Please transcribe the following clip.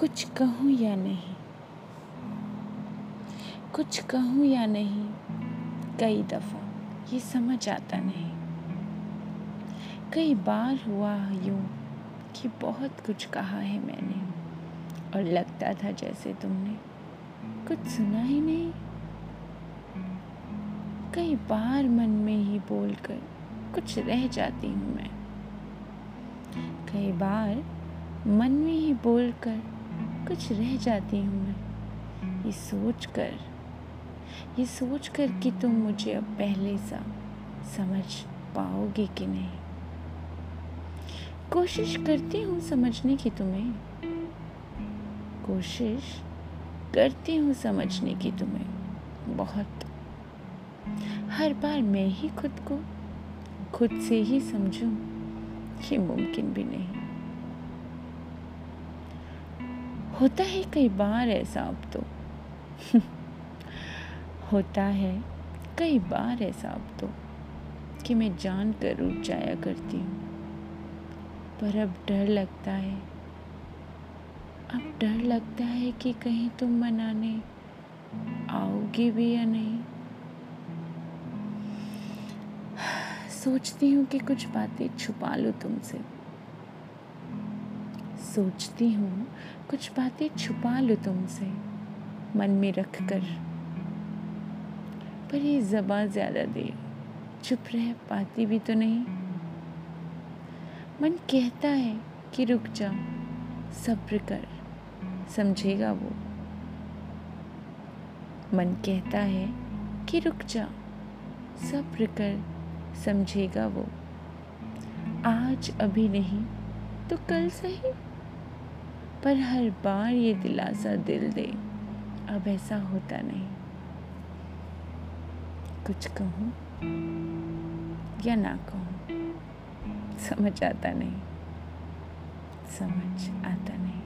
कुछ कहूँ या नहीं? कुछ कहूँ या नहीं? कई दफ़ा ये समझ आता नहीं। कई बार हुआ यूँ कि बहुत कुछ कहा है मैंने और लगता था जैसे तुमने कुछ सुना ही नहीं। कई बार मन में ही बोलकर कुछ रह जाती हूँ मैं। कई बार मन में ही बोलकर कुछ रह जाती हूँ मैं। ये सोच कर ये सोच कर कि तुम मुझे अब पहले सा समझ पाओगे कि नहीं। कोशिश करती हूँ समझने की तुम्हें। कोशिश करती हूँ समझने की तुम्हें बहुत। हर बार मैं ही खुद को, खुद से ही समझूं कि मुमकिन भी नहीं। होता है कई बार ऐसा अब तो। होता है कई बार ऐसा अब तो कि मैं जान कर रुक जाया करती हूँ। पर अब डर लगता है। अब डर लगता है कि कहीं तुम मनाने आओगी भी या नहीं। सोचती हूँ कि कुछ बातें छुपा लूँ तुमसे। सोचती हूँ, कुछ बातें छुपा लूँ तुमसे, मन में रख कर पर ये जबा ज़्यादा देर, चुप रह पाती भी तो नहीं। मन कहता है कि रुक जा, सब्र कर, समझेगा वो। मन कहता है कि रुक जा, सब्र कर, समझेगा वो। आज अभी नहीं तो कल सही। पर हर बार ये दिलासा दिल दे। अब ऐसा होता नहीं। कुछ कहूँ या ना कहूँ, समझ आता नहीं। समझ आता नहीं।